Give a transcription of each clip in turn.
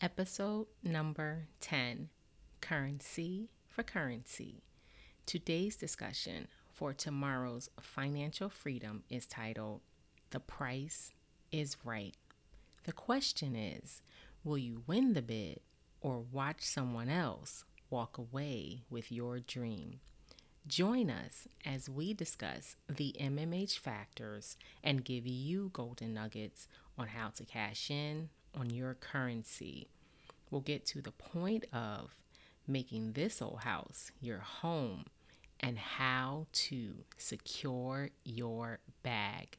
Episode number 10 Currency for Currency. Today's discussion for tomorrow's financial freedom is titled The Price is Right. The question is Will you win the bid or watch someone else walk away with your dream? Join us as we discuss the MMH factors and give you golden nuggets on how to cash in on your currency. We'll get to the point of making this old house your home and how to secure your bag.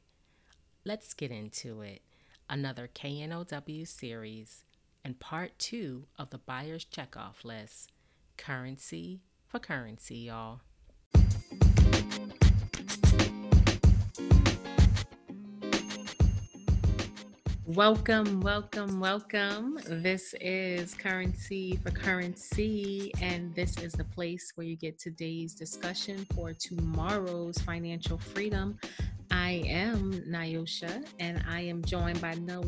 Let's get into it. Another KNOW series and part two of the buyer's checkoff list currency for currency, y'all. Welcome, welcome, welcome. This is Currency for Currency, and this is the place where you get today's discussion for tomorrow's financial freedom. I am Nyosha, and I am joined by no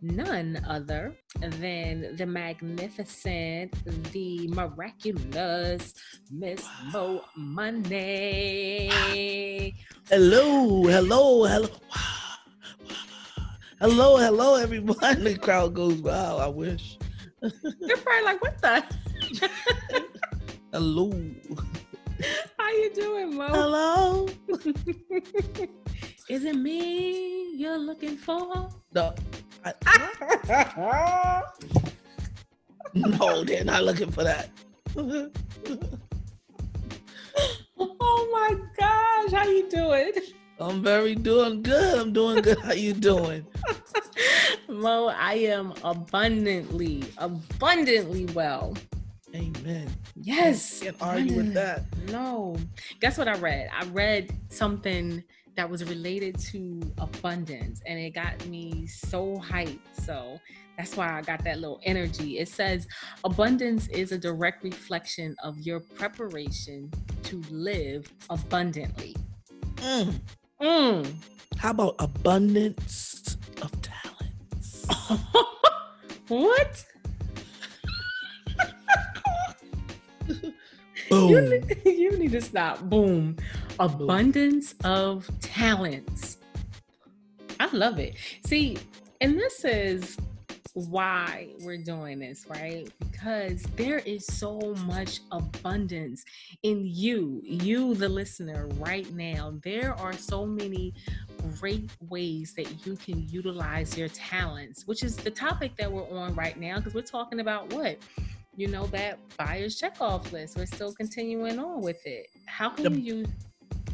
none other than the magnificent, the miraculous Miss Mo Money. Hello, hello, hello. Hello, hello, everyone. The crowd goes, wow, I wish. They're probably like, what the? hello. How you doing, Mo? Hello. Is it me you're looking for? No. I, no, they're not looking for that. oh my gosh, how you doing? I'm very doing good. I'm doing good. How you doing? Mo, I am abundantly, abundantly well. Amen. Yes. Can't argue with that. No. Guess what I read? I read something that was related to abundance and it got me so hyped. So that's why I got that little energy. It says abundance is a direct reflection of your preparation to live abundantly. Mm. Mm. How about abundance of talents? what? Boom. You need, you need to stop. Boom. Abundance of talents. I love it. See, and this is why we're doing this, right? Because there is so much abundance in you, you, the listener, right now. There are so many great ways that you can utilize your talents, which is the topic that we're on right now, because we're talking about what? You know, that buyer's checkoff list. We're still continuing on with it. How can The- you use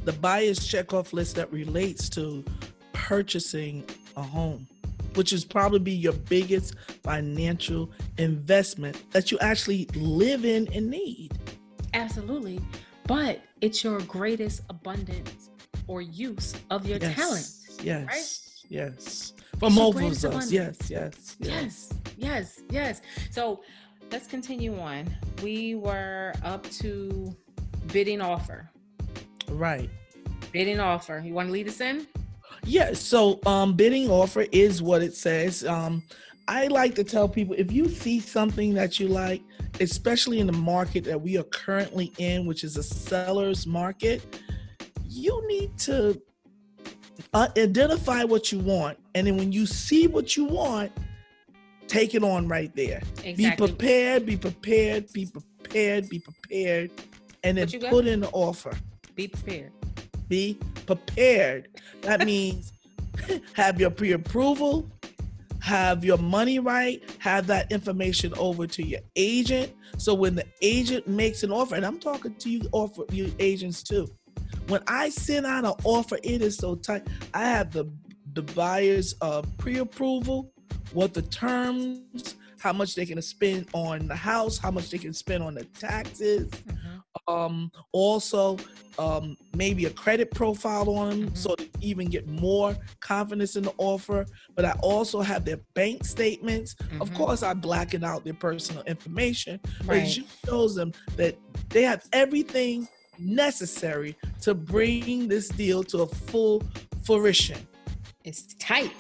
the buyer's checkoff list that relates to purchasing a home, which is probably your biggest financial investment that you actually live in and need. Absolutely. But it's your greatest abundance or use of your yes. talent. Yes. right? Yes. For It's most of us. abundance. Yes, yes. Yes, yes, yes. So let's continue on. We were up to bidding offer. Right. Bidding offer. You want to lead us in? Yeah, so um bidding offer is what it says. Um I like to tell people if you see something that you like, especially in the market that we are currently in, which is a seller's market, you need to uh, identify what you want. And then when you see what you want, take it on right there. Exactly. Be prepared, be prepared, be prepared, be prepared, and then put in the offer Be prepared. Be prepared. That means have your pre approval, have your money right, have that information over to your agent. So when the agent makes an offer, and I'm talking to you, offer you agents too. When I send out an offer, it is so tight. I have the the buyer's uh, pre approval, what the terms, how much they can spend on the house, how much they can spend on the taxes, Mhm. Um also um maybe a credit profile on them Mhm. so to even get more confidence in the offer but i also have their bank statements of Mhm. course i blacken out their personal information but Right. it just shows them that they have everything necessary to bring this deal to a full fruition It's tight.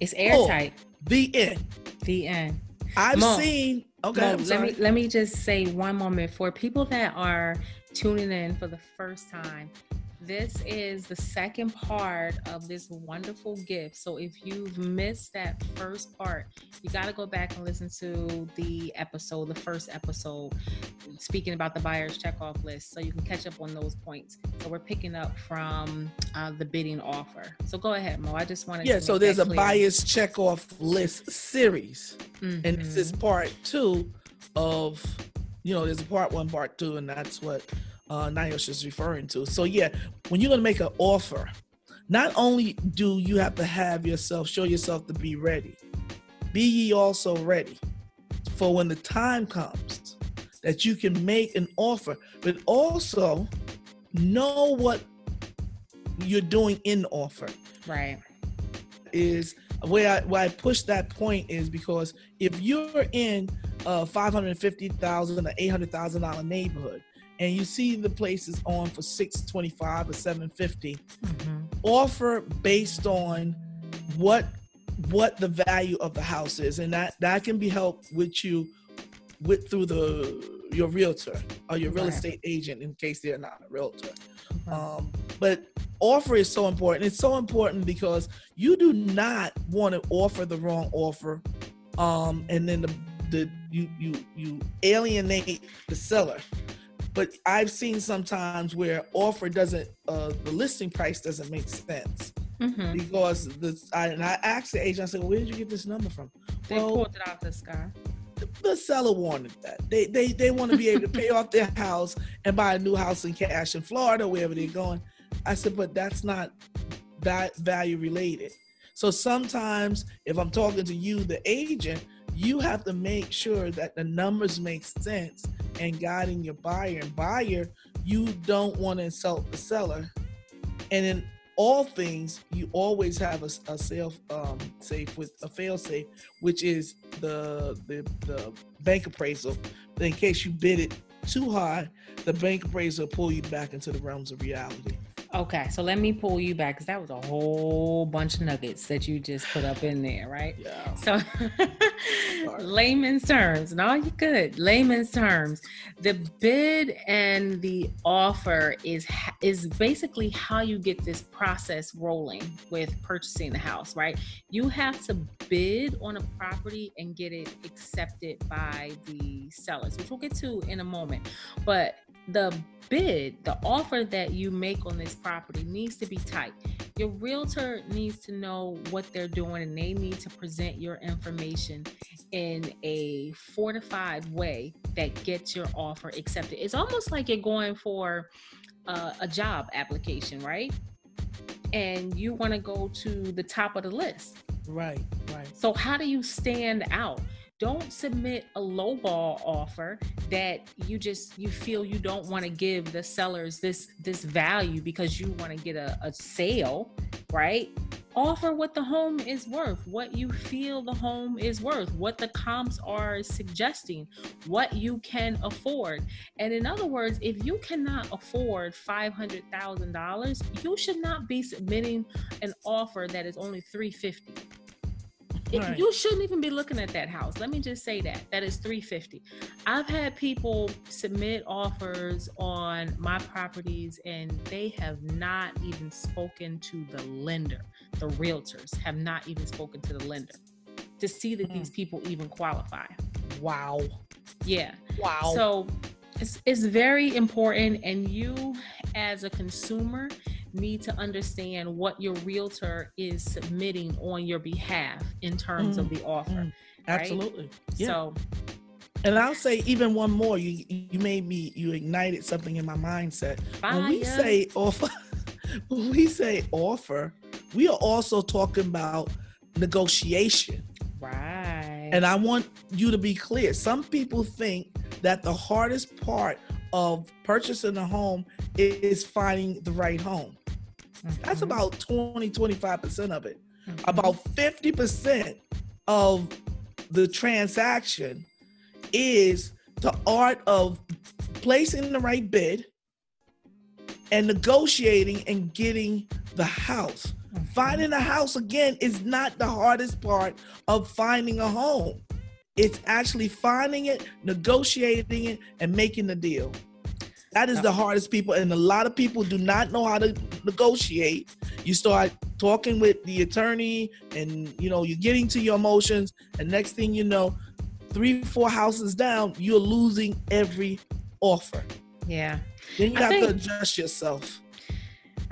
It's Oh. airtight. the end The end. I've Mo, seen. Okay, let me let me just say one moment for people that are tuning in for the first time. This is the second part of this wonderful gift. So if you've missed that first part, you got to go back and listen to the episode, the first episode, speaking about the buyer's checkoff list, so you can catch up on those points. So we're picking up from uh, the bidding offer. So go ahead, Mo. I just wanted yeah, to so there's a clear. bias check off list series. and this is Mhm. part two of you know there's a part one part two and that's what uh Nios is referring to. So yeah when you're gonna make an offer not only do you have to have yourself show yourself to be ready be ye also ready. For when the time comes that you can make an offer but also know what you're doing in offer. Right. is where I, where I push that point is because if you're in a five hundred fifty thousand or eight hundred thousand dollar neighborhood and you see the places on for six twenty five or seven fifty, Mhm. offer based on what what the value of the house is, and that that can be helped with you with through the your realtor or your real Right. estate agent in case they're not a realtor. Um, but offer is so important. It's so important because you do not want to offer the wrong offer, um, and then the, the you you you alienate the seller. But I've seen sometimes where offer doesn't, uh, the listing price doesn't make sense Mhm. because the I, and I asked the agent, I said, "Where did you get this number from?" They Well, pulled it off the sky. the seller wanted that. They they they want to be able to pay off their house and buy a new house in cash in Florida, wherever they're going. I said, but that's not that value related. So sometimes if I'm talking to you, the agent, you have to make sure that the numbers make sense and guiding your buyer. And buyer, you don't want to insult the seller. And in all things, you always have a, a safe um, safe with a fail safe, which is the, the the bank appraisal. In case you bid it too high, the bank appraisal will pull you back into the realms of reality. Okay, so let me pull you back because that was a whole bunch of nuggets that you just put up in there, right? Yeah. So, layman's terms, no, you good. Layman's terms, the bid and the offer is is basically how you get this process rolling with purchasing the house, right? You have to bid on a property and get it accepted by the sellers, which we'll get to in a moment. But the bid, the offer that you make on this property needs to be tight. Your realtor needs to know what they're doing and they need to present your information in a fortified way that gets your offer accepted. It's almost like you're going for uh, a job application, right? And you want to go to the top of the list. Right, right. So how do you stand out? Don't submit a lowball offer that you just you feel you don't want to give the sellers this this value because you want to get a, a sale, right? Offer what the home is worth, what you feel the home is worth, what the comps are suggesting, what you can afford. And in other words, if you cannot afford $500,000, you should not be submitting an offer that is only 350 Right. you shouldn't even be looking at that house. Let me just say that. That is 350. I've had people submit offers on my properties and they have not even spoken to the lender. The realtors have not even spoken to the lender to see that these mm. people even qualify. Wow. Yeah. Wow. So it's, it's very important, and you, as a consumer, need to understand what your realtor is submitting on your behalf in terms of the offer. mm, Absolutely. Yeah. So, and I'll say even one more. You you made me you ignited something in my mindset. When we say offer, when we say offer, we are also talking about negotiation. right. And I want you to be clear. Some people think that the hardest part of purchasing a home is finding the right home. That's Mhm. about 20, 25% of it. Mhm. About 50% of the transaction is the art of placing the right bid and negotiating and getting the house. Mhm. Finding a house again is not the hardest part of finding a home. It's actually finding it, negotiating it, and making the deal. That is the hardest people, and a lot of people do not know how to negotiate. You start talking with the attorney, and you know you're getting to your emotions, and next thing you know, three, four houses down, you're losing every offer. Yeah. Then you I have to adjust yourself.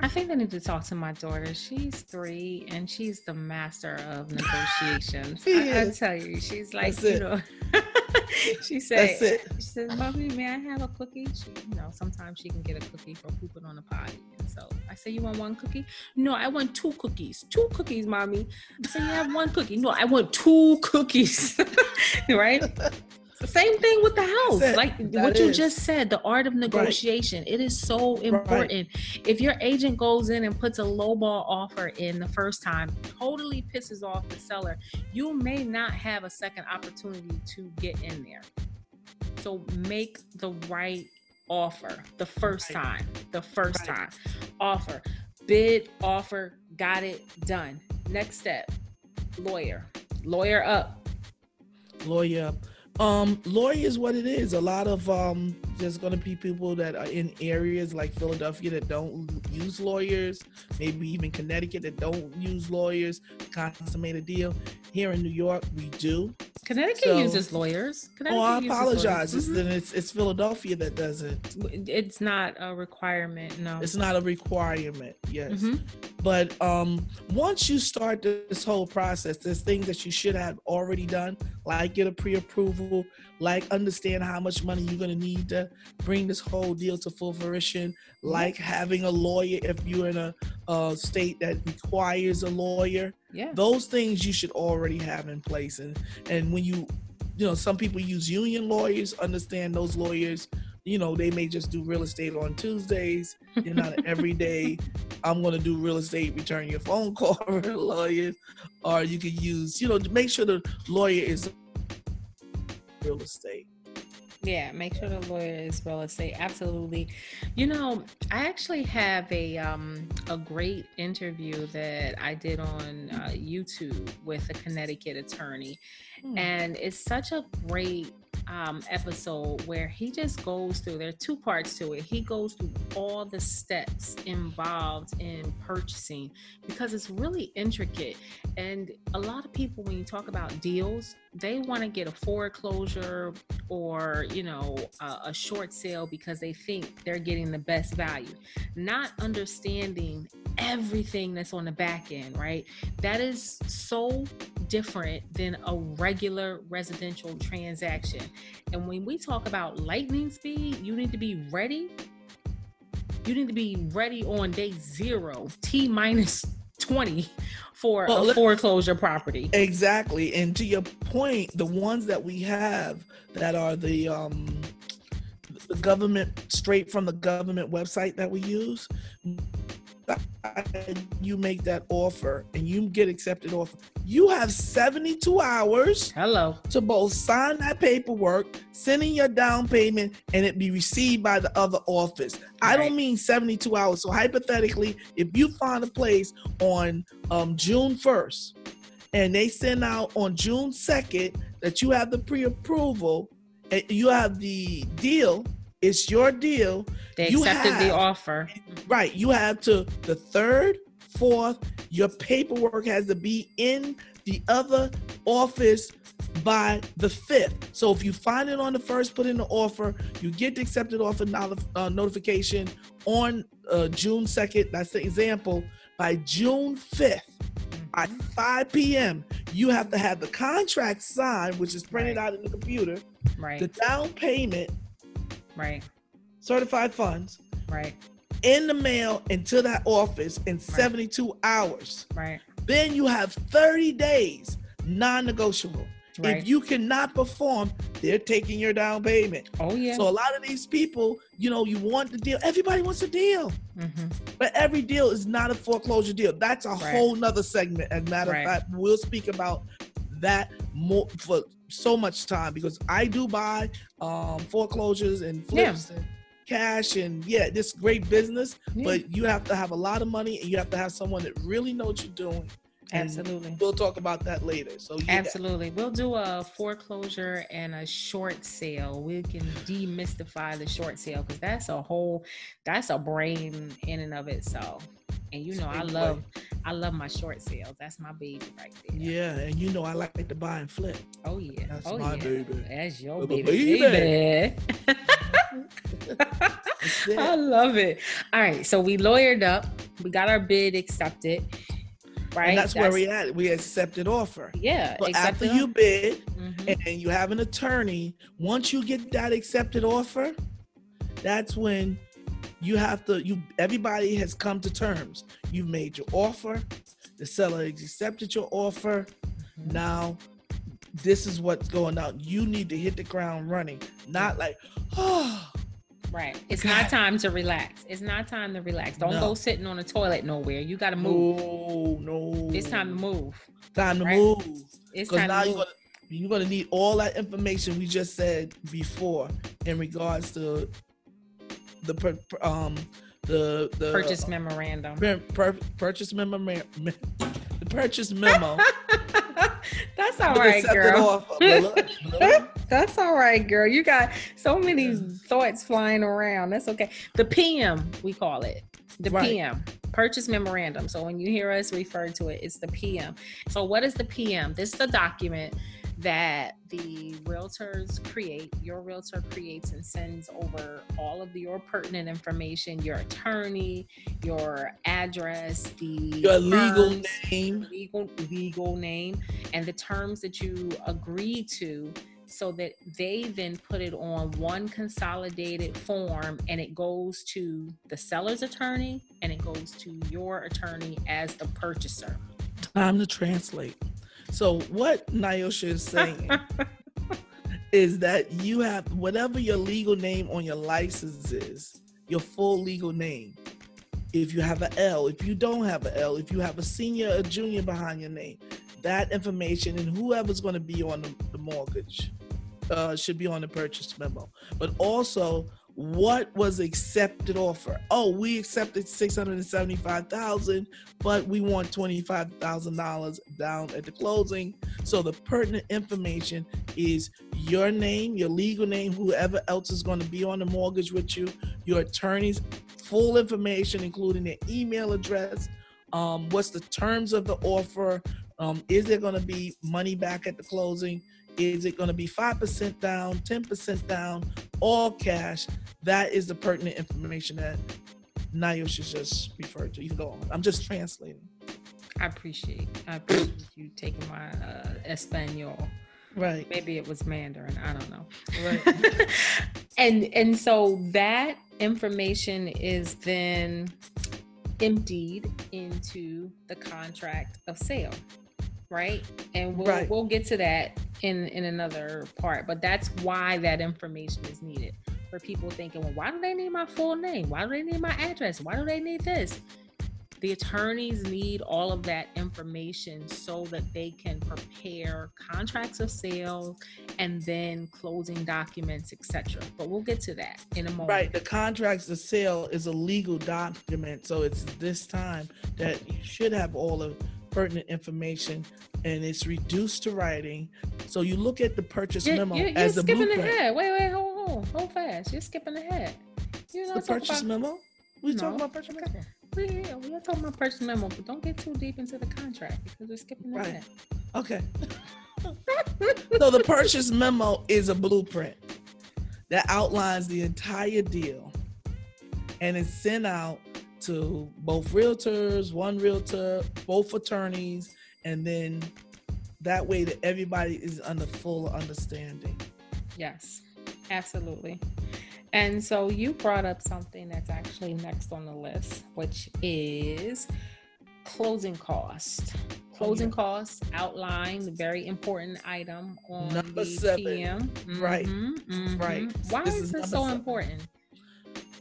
I think I need to talk to my daughter. She's three and she's the master of negotiations. I, I tell you, she's like, That's you it. know, she said, That's it. she says, Mommy, may I have a cookie? She, you know, sometimes she can get a cookie for pooping on the potty. And so I say, You want one cookie? No, I want two cookies. Two cookies, mommy. I say, You have one cookie. No, I want two cookies. right? Same thing with the house. Like what you is. just said, the art of negotiation. It is so important. If your agent goes in and puts a lowball offer in the first time, totally pisses off the seller, you may not have a second opportunity to get in there. So make the right offer the first Right. time. The first Right. time. Offer. Bid, offer, got it, done. Next step. Lawyer. Lawyer up. lawyer um lawyer is what it is a lot of um there's going to be people that are in areas like philadelphia that don't use lawyers maybe even connecticut that don't use lawyers consummate a deal here in new york we do Connecticut So- uses lawyers. Connecticut oh i apologize it's, then it's, it's philadelphia that doesn't. It's not a requirement, no. it's not a requirement yes Mhm. but um once you start this whole process there's things that you should have already done like get a pre-approval like understand how much money you're going to need to bring this whole deal to full fruition. Like having a lawyer if you're in a, uh state that requires a lawyer Yeah. those things you should already have in place. And and when you you know some people use union lawyers understand those lawyers you know they may just do real estate on tuesdays. You're not everyday i'm going to do real estate return your phone call lawyer. Or you can use you know make sure the lawyer is real estate Yeah, make sure the lawyer is real estate. Absolutely. You know, I actually have a um a great interview that I did on uh, YouTube with a Connecticut attorney, Hmm. and it's such a great um, episode where he just goes through. There are two parts to it. He goes through all the steps involved in purchasing because it's really intricate. And a lot of people, when you talk about deals, they want to get a foreclosure or you know a, a short sale because they think they're getting the best value, not understanding everything that's on the back end. Right? That is so different than a regular residential transaction. And when we talk about lightning speed, you need to be ready. You need to be ready on day zero, T minus 20 for Well, a foreclosure property. exactly and to your point the ones that we have that are the um the government straight from the government website that we use you make that offer and you get accepted offer you have 72 hours Hello. to both sign that paperwork, send in your down payment, and it be received by the other office. I don't mean 72 hours. So hypothetically, if you find a place on um, June 1st and they send out on June 2nd that you have the pre-approval and you have the deal, it's your deal. They You accepted the have- offer. Right. You have to the third, fourth, your paperwork has to be in the other office by the fifth. So if you find it on the first, put in the offer, you get the accepted offer uh, notification on uh, June 2nd. That's the example. By June 5th, at 5 p.m., you have to have the contract signed, which is printed Right. out in the computer, Right. the down payment, Right. certified funds, Right. in the mail into that office in 72 hours. Right. Then you have 30 days non-negotiable. Right. If you cannot perform, they're taking your down payment. oh yeah. So a lot of these people, you know, you want the deal. Everybody wants a deal. hmm But every deal is not a foreclosure deal. That's a Right. whole nother segment. As a matter Right. of fact, we'll speak about that more for so much time because I do buy um foreclosures and flips and cash and yeah, this great business Yeah. but you have to have a lot of money and you have to have someone that really knows what you're doing Absolutely. We'll talk about that later. So yeah. Absolutely. We'll do a foreclosure and a short sale. We can demystify the short sale because that's a whole that's a brain in and of itself. And you know, I love I love my short sales. That's my baby right there. Yeah, and you know I like to buy and flip. Oh yeah. That's oh my yeah. baby. That's your baby. baby. baby. I love it. All right, so we lawyered up. We got our bid accepted. Right. And that's, where we at. We accepted offer. Yeah. So after you bid Mhm. and you have an attorney, once you get that accepted offer, that's when you have to you everybody has come to terms. You've made your offer, the seller has accepted your offer. Mhm. Now this is what's going on. You need to hit the ground running, not like, oh, Right. It's God. not time to relax. It's not time to relax. Don't No. go sitting on a toilet nowhere. You got to move. no, no. It's time to move. Time to right? move. It's time now to you're move. gonna you're gonna need all that information we just said before in regards to the per, um the the Purchase memorandum. per, per- purchase memo me- the purchase memo. That's all right, girl. That's all right, girl. You got so many thoughts flying around. That's okay. The PM, we call it. The Right. PM, purchase memorandum. So when you hear us refer to it, it's the PM. So what is the PM? This is the document that the realtors create. Your realtor creates and sends over all of your pertinent information, your attorney, your address, the Your legal name. legal legal name and the terms that you agree to so that they then put it on one consolidated form and it goes to the seller's attorney and it goes to your attorney as the purchaser. Time to translate. So what Nyosha is saying is that you have whatever your legal name on your license is, your full legal name. If you have an L, if you don't have an L, if you have a senior or junior behind your name, that information and whoever's going to be on the, the mortgage uh, should be on the purchase memo. But also, what was accepted offer? Oh, we accepted six hundred and seventy-five thousand, but we want twenty-five thousand dollars down at the closing. So the pertinent information is your name, your legal name, whoever else is going to be on the mortgage with you, your attorney's full information, including their email address. Um, what's the terms of the offer? Um, is there going to be money back at the closing? Is it going to be 5% down, 10% down, all cash? That is the pertinent information that Nyosha just referred to. You can go on. I'm just translating. I appreciate I appreciate you taking my uh Espanol. Right. Maybe it was Mandarin, I don't know. Right. and and so that information is then emptied into the contract of sale right and we'll Right. we'll get to that in in another part but that's why that information is needed for people thinking well why do they need my full name why do they need my address why do they need this the attorneys need all of that information so that they can prepare contracts of sale and then closing documents, etc. But we'll get to that in a moment. Right. The contracts of sale is a legal document. So it's this time that you should have all the pertinent information and it's reduced to writing. So you look at the purchase You're, memo you're, you're as the skipping blueprint. ahead. Wait, wait, hold, hold, hold fast. You're skipping ahead. You're The not purchase about. memo? We talking about purchase memo? We, we are talking about purchase memo, but don't get too deep into the contract because we're skipping Right. ahead. Okay. so the purchase memo is a blueprint that outlines the entire deal and it's sent out to both realtors, one realtor, both attorneys, and then that way that everybody is under full understanding. Yes, absolutely. And so you brought up something that's actually next on the list, which is closing cost. Closing yeah. costs outline the very important item on Number the seven. PM. Right. Mhm, mhm. Right. Why This is is this so seven. important?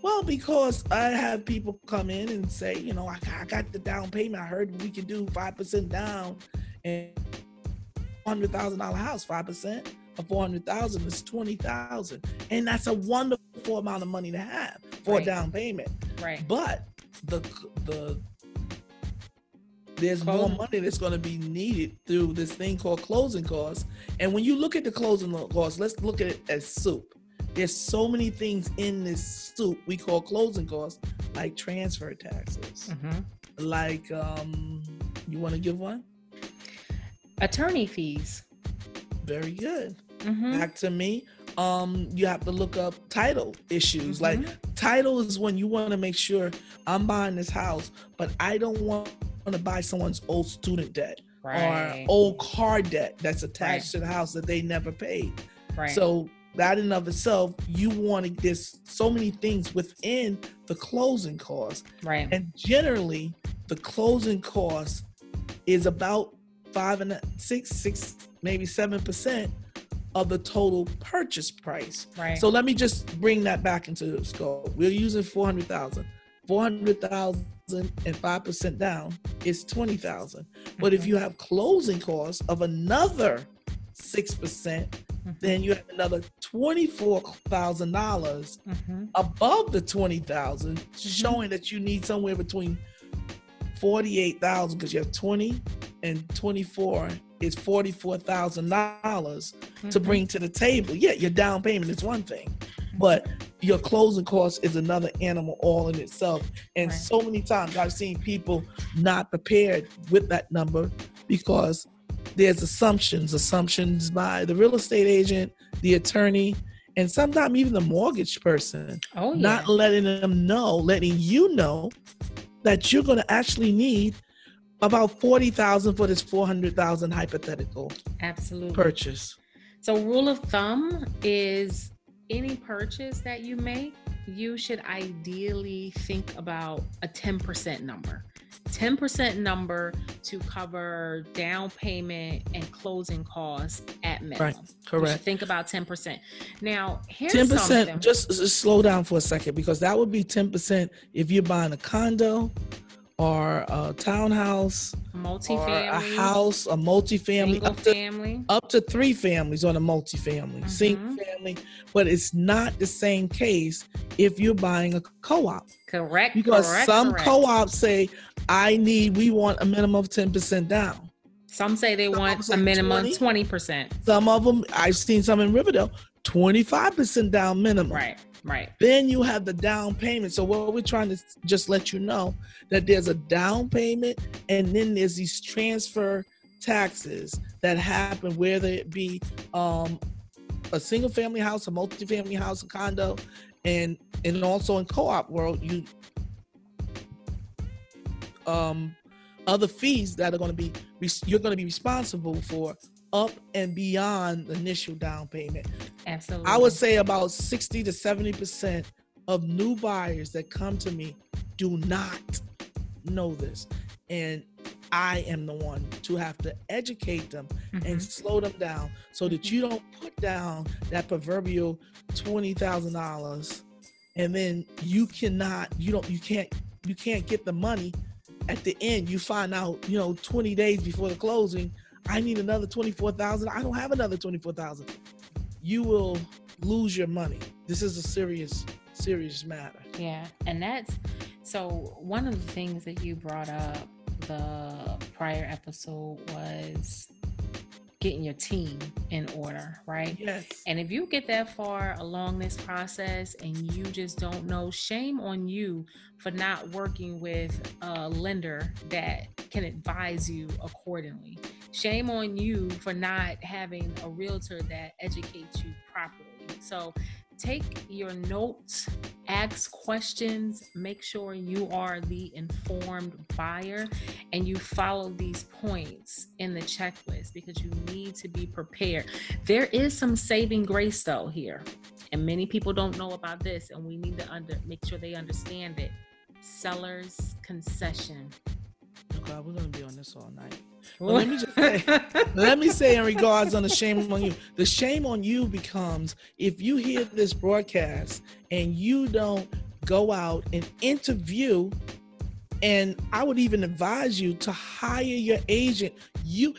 Well, because I have people come in and say, you know, I, I got the down payment. I heard we can do five percent down, and hundred thousand dollar house, five percent of four hundred thousand is twenty thousand, and that's a wonderful amount of money to have for Right. a down payment. Right. But the the there's more money that's going to be needed through this thing called closing costs. And when you look at the closing costs, let's look at it as soup. There's so many things in this soup we call closing costs, like transfer taxes, Mhm. like um, you want to give one? Attorney fees. Very good. Mhm. Back to me. Um, you have to look up title issues. Mhm. Like title is when you want to make sure I'm buying this house, but I don't want to buy someone's old student debt Right. or old car debt that's attached Right. to the house that they never paid. right. So that in of itself, you want to. There's so many things within the closing cost, right. and generally the closing cost is about five and a, six, six, maybe seven percent of the total purchase price. right. So let me just bring that back into scope. We're using 400,000. 400,000 and 5% down is 20,000. But if Mhm. you have closing costs of another 6%, Mhm. Then you have another $24,000 Mhm. above the 20,000, Mm-hmm. showing that you need somewhere between 48,000 because you have 20 and 24 is $44,000 to Mhm. bring to the table. Yeah, your down payment is one thing, but your closing cost is another animal all in itself. And Right. so many times I've seen people not prepared with that number because there's assumptions, assumptions by the real estate agent, the attorney, and sometimes even the mortgage person, Oh yeah. not letting them know, letting you know that you're going to actually need about 40,000 for this 400,000 hypothetical Absolutely. purchase. So, rule of thumb is any purchase that you make, you should ideally think about a 10% number. 10% number to cover down payment and closing costs at minimum. Should Correct. think about 10%. Now, here's Ten something. percent. Just, just slow down for a second because that would be ten percent if you're buying a condo or a townhouse or a house, a multifamily, single up to family. up to three families on a multifamily, single Mhm. family. But it's not the same case if you're buying a co-op Correct. because correct, some correct. co-ops say, "I need, we want a minimum of ten percent down." Some say they some want a minimum 20. 20%. Some of them, I've seen some in Riverdale, twenty-five percent down minimum. Right, right. Then you have the down payment. So what we're trying to just let you know that there's a down payment and then there's these transfer taxes that happen, whether it be um, a single family house, a multi-family house, a condo, and and also in co-op world, you um other fees that are going to be you're going to be responsible for up and beyond the initial down payment. Absolutely. I would say about 60 to 70% of new buyers that come to me do not know this. And I am the one to have to educate them and Mhm. slow them down so that you don't put down that proverbial $20,000 and then you cannot you don't you can't you can't get the money at the end you find out you know 20 days before the closing I need another 24,000 I don't have another 24,000 you will lose your money. This is a serious serious matter. Yeah, and that's so one of the things that you brought up the prior episode was getting your team in order, right? yes And if you get that far along this process and you just don't know, shame on you for not working with a lender that can advise you accordingly. Shame on you for not having a realtor that educates you properly. So take your notes, ask questions, make sure you are the informed buyer and you follow these points in the checklist because you need to be prepared. There is some saving grace though here, and many people don't know about this, and we need to under make sure they understand it. Seller's concession. We're gonna be on this all night. Well, let me just say- let me say in regards on the shame on you. The shame on you becomes if you hear this broadcast and you don't go out and interview and i would even advise you to hire your agent. You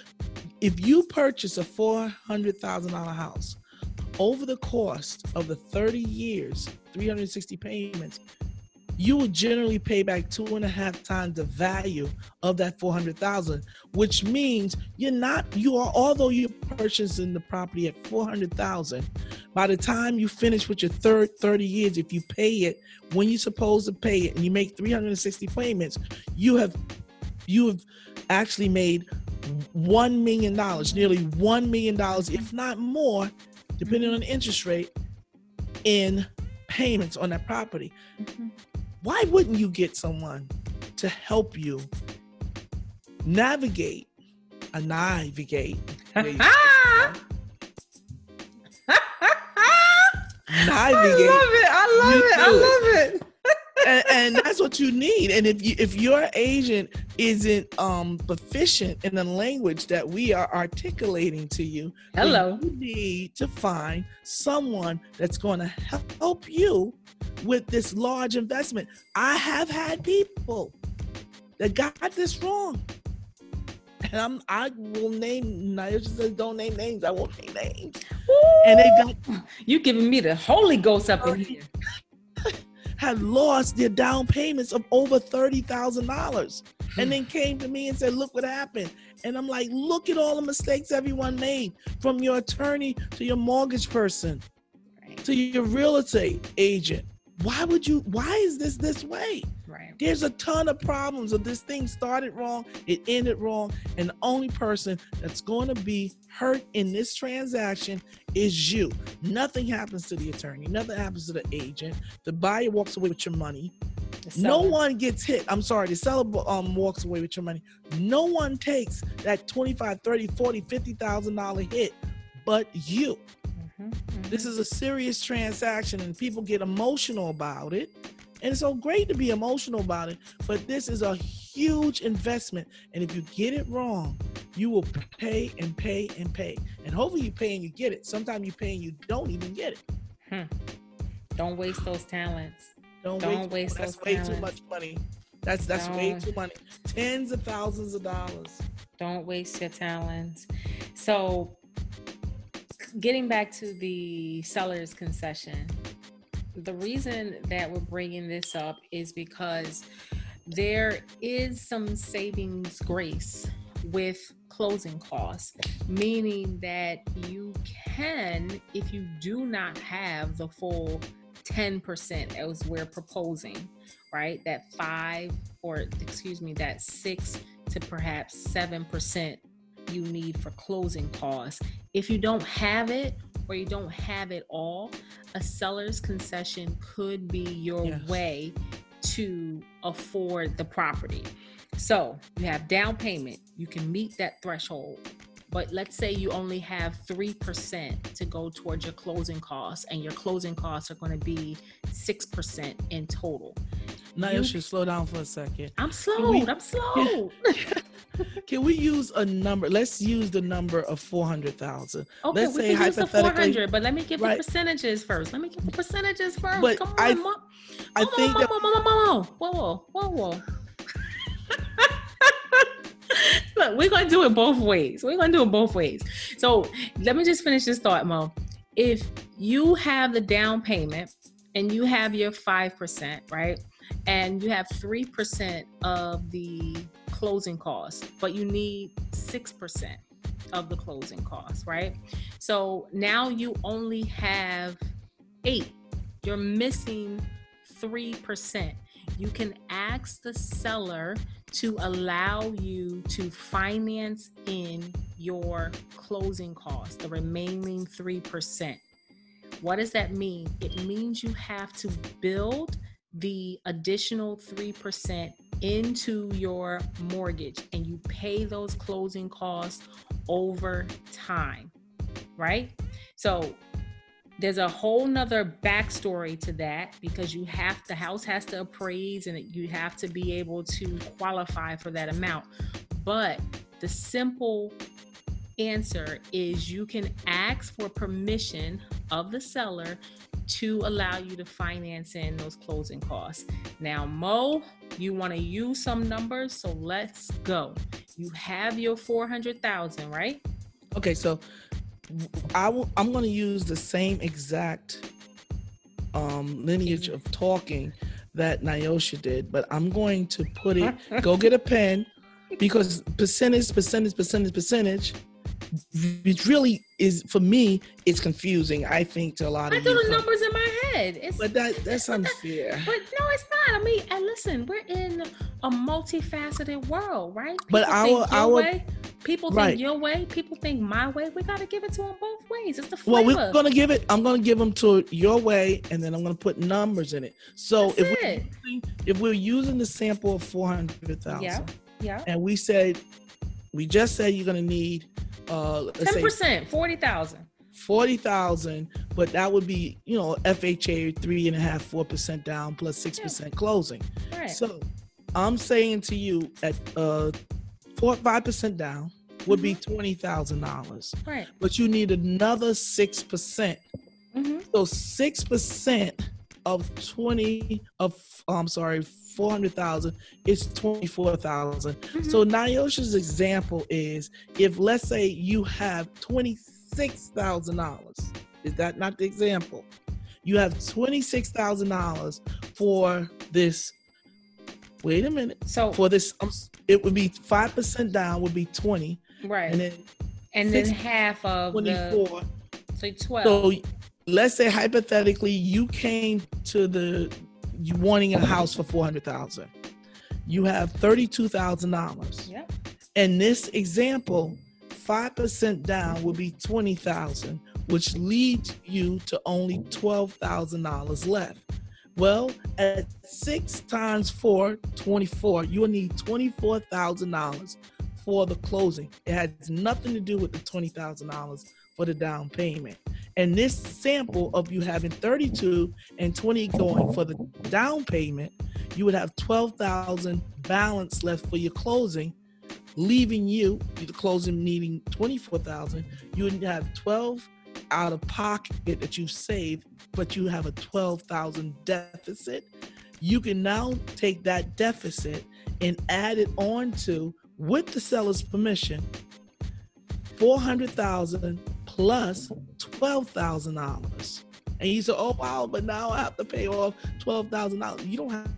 if you purchase a $400000 house over the course of the 30 years 360 payments you will generally pay back two and a half times the value of that 400,000, which means you're not, you are, although you're purchasing the property at 400,000, by the time you finish with your third 30 years, if you pay it when you're supposed to pay it and you make 360 payments, you have, you have actually made $1 million, nearly $1 million, if not more, depending on the interest rate in payments on that property. Mm-hmm. Why wouldn't you get someone to help you navigate a navigate? navigate. I love it. I love it. I love it and, and, that's what you need. And if you if your agent isn't um proficient in the language that we are articulating to you, hello, you need to find someone that's going to help you with this large investment. I have had people that got this wrong. And I'm I will name I just don't name names. I won't name names. Woo! And they got you giving me the Holy Ghost up in here had lost their down payments of over $30,000 and hmm. then came to me and said, Look what happened. And I'm like, Look at all the mistakes everyone made from your attorney to your mortgage person right. to your real estate agent why would you why is this this way right. There's a ton of problems. Of this thing started wrong it ended wrong and the only person that's going to be hurt in this transaction is you. Nothing happens to the attorney. Nothing happens to the agent. The buyer walks away with your money. No one gets hit. I'm sorry the seller um, walks away with your money. No one takes that 25 30 40 50 thousand dollar hit but you. Mm-hmm. This is a serious transaction and people get emotional about it. And it's so great to be emotional about it, but this is a huge investment. And if you get it wrong, you will pay and pay and pay. And hopefully you pay and you get it. Sometimes you pay and you don't even get it. Hmm. Don't waste those talents. Don't, don't waste, waste those That's way talents. too much money. That's that's don't. way too money. Tens of thousands of dollars. Don't waste your talents. So getting back to the seller's concession, the reason that we're bringing this up is because there is some savings grace with closing costs, meaning that you can, if you do not have the full 10% as we're proposing, right? That five or excuse me, that six to perhaps 7% you need for closing costs. If you don't have it or you don't have it all, a seller's concession could be your yes. way to afford the property. So you have down payment, you can meet that threshold. But let's say you only have 3% to go towards your closing costs, and your closing costs are going to be 6% in total. Now you should slow down for a second. I'm slow. I'm slow. Can we use a number? Let's use the number of four hundred thousand. Okay, Let's we say can use the four hundred, but let me give right. the percentages first. Let me give the percentages first. But Come on, I, mom. I whoa, think whoa, whoa, whoa, whoa, whoa, whoa. Look, we're gonna do it both ways. We're gonna do it both ways. So let me just finish this thought, Mo. If you have the down payment and you have your five percent, right? and you have 3% of the closing costs, but you need 6% of the closing costs, right? So now you only have eight. You're missing 3%. You can ask the seller to allow you to finance in your closing costs, the remaining 3%. What does that mean? It means you have to build the additional 3% into your mortgage and you pay those closing costs over time, right? So there's a whole nother backstory to that because you have the house has to appraise and you have to be able to qualify for that amount. But the simple answer is you can ask for permission of the seller to allow you to finance in those closing costs. Now, Mo, you want to use some numbers, so let's go. You have your 400,000, right? Okay, so I will, I'm going to use the same exact um, lineage of talking that Nyosha did, but I'm going to put it. go get a pen because percentage, percentage, percentage, percentage. It really is for me. It's confusing. I think to a lot I of do you, the numbers in my head. It's but that that's unfair. But no, it's not. I mean, and listen, we're in a multifaceted world, right? But our- our- way, people Right. think your way, people think my way. We got to give it to them both ways. It's the Well, we're gonna give it. I'm gonna give them to your way, and then I'm gonna put numbers in it. So That's if we're using, if we're using the sample of four hundred thousand, Yeah. yeah, and we said we just said you're gonna need uh ten percent, forty thousand. forty thousand, but that would be you know FHA three and a half, four percent down plus six percent closing. Right. So I'm saying to you at uh four five percent down would be Mm-hmm. twenty thousand dollars, right. but you need another six percent. Mm-hmm. So six percent of twenty of I'm sorry, four hundred thousand it's twenty four thousand. Mm-hmm. So Nyosha's example is if let's say you have twenty six thousand dollars. Is that not the example? You have twenty six thousand dollars for this. Wait a minute. So For this, um, it would be five percent down would be twenty, right, and then and then half of 24. the so twelve. So let's say hypothetically you came to the wanting a house for four hundred thousand. You have thirty two thousand dollars. yep. In this example, five percent down would be twenty thousand, which leads you to only twelve thousand dollars left. Well, at six times four, 24, you will need $24,000 for the closing. It has nothing to do with the $20,000 for the down payment. And this sample of you having 32 and 20 going for the down payment, you would have 12,000 balance left for your closing, leaving you the closing needing 24,000. You would have 12 out of pocket that you saved, but you have a 12,000 deficit. You can now take that deficit and add it on to, with the seller's permission, 400,000 plus $12,000. And you say, oh, wow, but now I have to pay off $12,000. You don't have.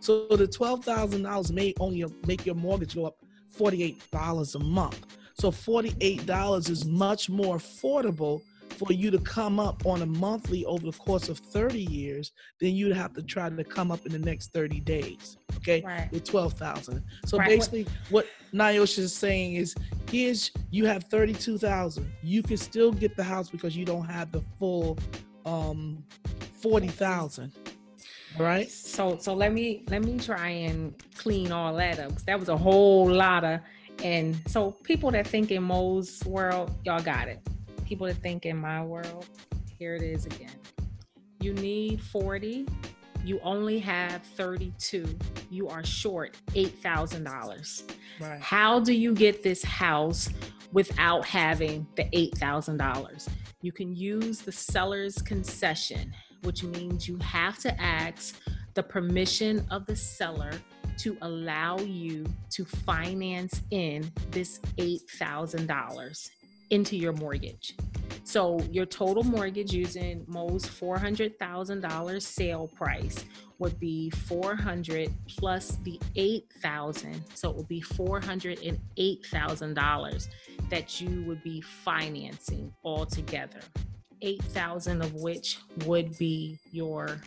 So the $12,000 may only make your mortgage go up $48 a month. So $48 is much more affordable for you to come up on a monthly over the course of 30 years then you'd have to try to come up in the next 30 days. Okay. Right. With 12,000. So Right. Basically what Nyosha is saying is here's you have 32,000. You can still get the house because you don't have the full um 40,000. All right? So so let me let me try and clean all that up because that was a whole lot of and so people that think in Mo's world, y'all got it. People to think in my world, here it is again. You need 40, you only have 32. You are short $8,000. Right. How do you get this house without having the $8,000? You can use the seller's concession, which means you have to ask the permission of the seller to allow you to finance in this $8,000 into your mortgage. So your total mortgage using Mo's $400,000 sale price would be 400 plus the 8,000. So it would be $408,000 that you would be financing altogether. 8,000 of which would be your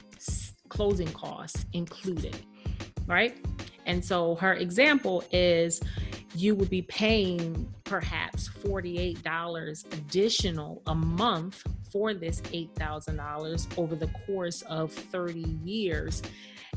closing costs included, right? And so her example is you would be paying perhaps $48 additional a month for this $8,000 over the course of 30 years.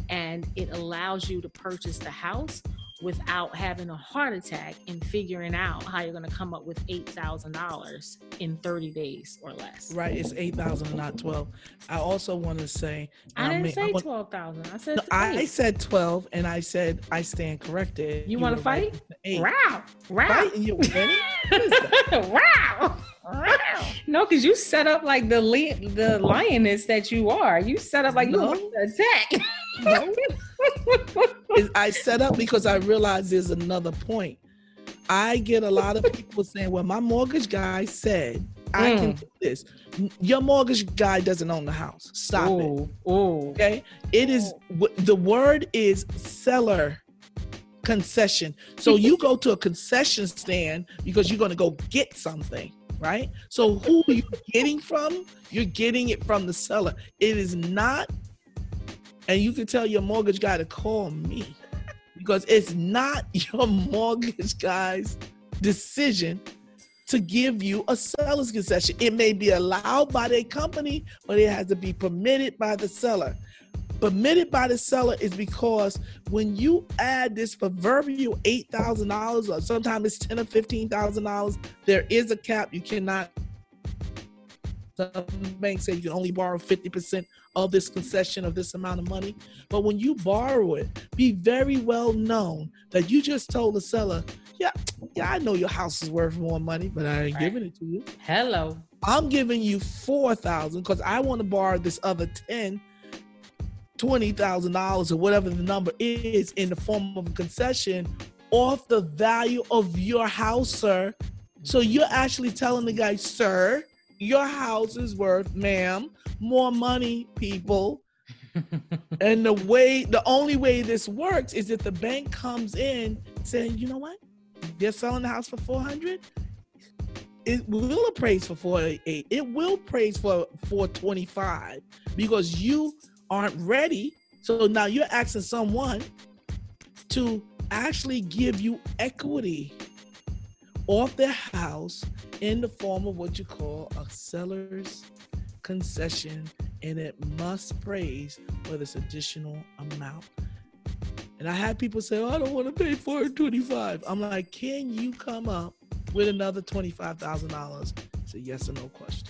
And it allows you to purchase the house without having a heart attack and figuring out how you're going to come up with $8,000 in 30 days or less. Right. It's 8,000 and not 12. I also want to say I didn't mean- say 12,000. I said No, I said 12 and I said I stand corrected. You wanna were right fight? with the Eight. Wow. Wow. You're winning? What is that? wow. No, because you set up like the li- the lioness that you are. You set up like you want to attack. No. Is- I set up because I realize there's another point. I get a lot of people saying, well, my mortgage guy said I can Mm. do this. Your mortgage guy doesn't own the house. Stop it. Ooh, ooh. Okay. It is the word is seller concession. So you go to a concession stand because you're going to go get something, right? So who are you getting from? You're getting it from the seller. It is not, and you can tell your mortgage guy to call me because it's not your mortgage guy's decision to give you a seller's concession. It may be allowed by their company, but it has to be permitted by the seller. Permitted by the seller is because when you add this proverbial eight thousand dollars, or sometimes it's ten or fifteen thousand dollars, there is a cap. You cannot. Some banks say you can only borrow fifty percent of this concession of this amount of money. But when you borrow it, be very well known that you just told the seller, "Yeah, yeah, I know your house is worth more money, but I ain't Right. giving it to you." Hello. I'm giving you four thousand because I want to borrow this other ten, twenty thousand dollars or whatever the number is in the form of a concession off the value of your house, sir. So you're actually telling the guy, sir, your house is worth, ma'am, more money, people. and the way, the only way this works is if the bank comes in saying, you know what, they're selling the house for four hundred. It will appraise for 488 it will praise for 425 because you aren't ready. So now you're asking someone to actually give you equity off their house in the form of what you call a seller's concession and it must praise for this additional amount and i had people say oh, i don't want to pay 425 i'm like can you come up with another $25,000? It's a yes or no question.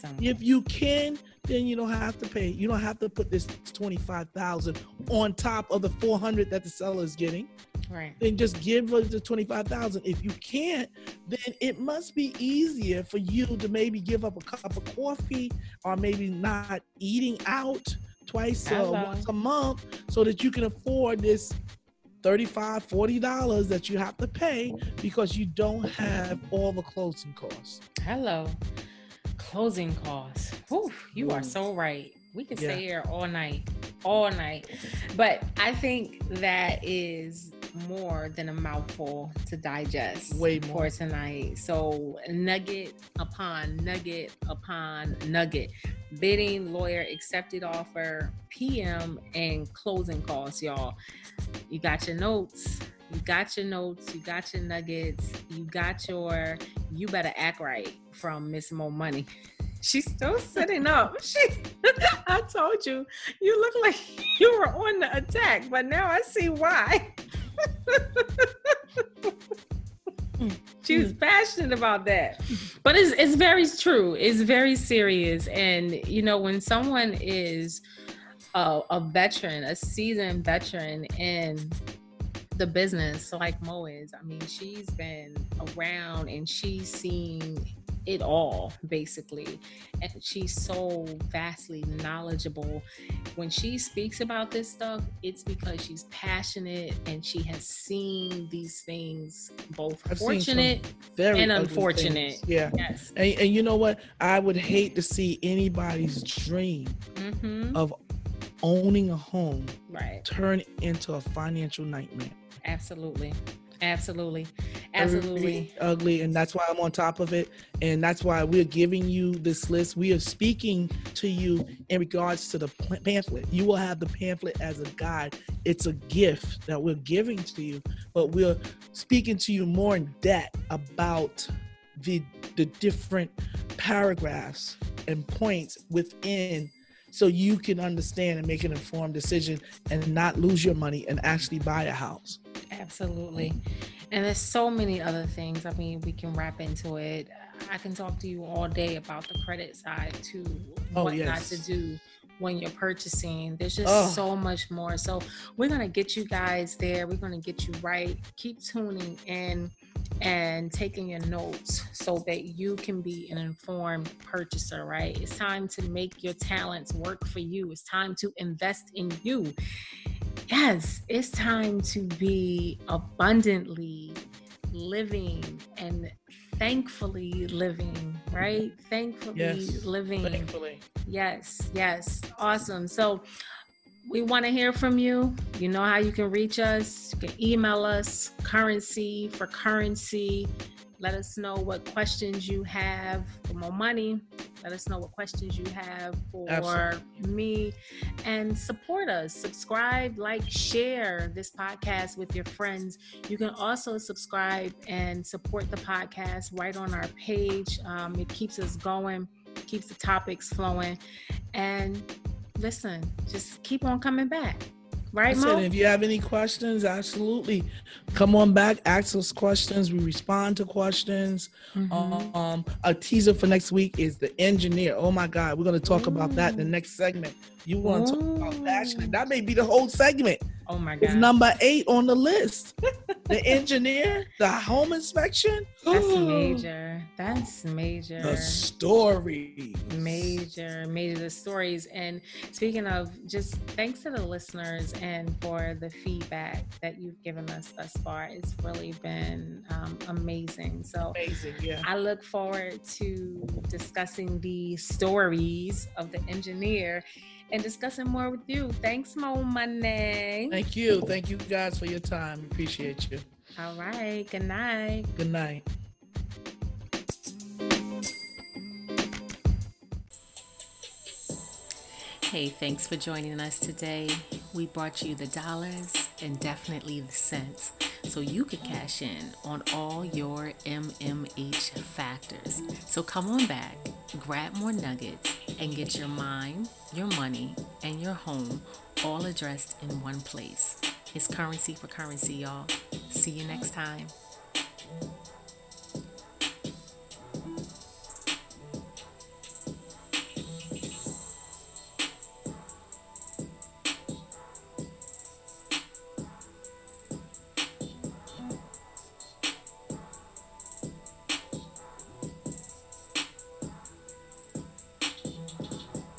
Something. If you can, then you don't have to pay. You don't have to put this 25,000 on top of the 400 that the seller is getting. Right. Then just give us the 25,000. If you can't, then it must be easier for you to maybe give up a cup of coffee or maybe not eating out twice or once a month so that you can afford this 35 40 dollars that you have to pay because you don't have all the closing costs Hello. Closing costs. Whew, you are mm. so right. We could Yeah. stay here all night, all night. But I think that is more than a mouthful to digest Way for more. tonight. So nugget upon nugget upon nugget. Bidding, lawyer, accepted offer, PM, and closing costs, y'all. You got your notes. You got your notes. You got your nuggets. You got your you better act right from Miss Mo Money. She's still sitting up. She I told you, you look like you were on the attack, but now I see why. she was passionate about that. But it's it's very true. It's very serious. And you know, when someone is a, a veteran, a seasoned veteran in the business like Mo is. I mean, she's been around and she's seen it all basically. And she's so vastly knowledgeable. When she speaks about this stuff, it's because she's passionate and she has seen these things both I've fortunate. very And unfortunate. yeah Yes. and, and you know what i would hate to see anybody's dream Mm-hmm. of owning a home Right. turn into a financial nightmare Absolutely. Absolutely. Absolutely. ugly and that's why i'm on top of it and that's why we're giving you this list we are speaking to you in regards to the pamphlet you will have the pamphlet as a guide it's a gift that we're giving to you but we're speaking to you more in depth about the the different paragraphs and points within so you can understand and make an informed decision and not lose your money and actually buy a house Absolutely. And there's so many other things. I mean, we can wrap into it. I can talk to you all day about the credit side too, Oh, what not yes. to do when you're purchasing. There's just Oh. so much more. So we're gonna get you guys there. We're gonna get you right. Keep tuning in and taking your notes so that you can be an informed purchaser, right? It's time to make your talents work for you. It's time to invest in you. Yes, it's time to be abundantly living and thankfully living right? Thankfully Yes. living. Thankfully. Yes, yes. Awesome. So we want to hear from you. You know how you can reach us. You can email us currency for currency. Let us know what questions you have for Mo Money. Let us know what questions you have for Absolutely. me and support us. Subscribe, like, share this podcast with your friends. You can also subscribe and support the podcast right on our page. Um, it keeps us going, keeps the topics flowing. And listen, just keep on coming back. Right, Mo? if you have any questions, absolutely come on back, ask us questions. We respond to questions. Mhm. Um, a teaser for next week is the engineer. Oh my God, we're gonna talk about that in the next segment. You want to talk about Ooh. that may be the whole segment. oh my It's God. number eight on the list. the engineer, the home inspection. That's major. That's major. The story. major major the stories and speaking of just thanks to the listeners and for the feedback that you've given us thus far it's really been um, amazing so Amazing, yeah. i look forward to discussing the stories of the engineer and discussing more with you thanks mo money Thank you. Thank you guys for your time. Appreciate you. all right good night Good night. Hey, thanks for joining us today. We brought you the dollars and definitely the cents so you could cash in on all your MMH factors. So come on back, grab more nuggets, and get your mind, your money, and your home all addressed in one place. It's currency for currency, y'all. See you next time.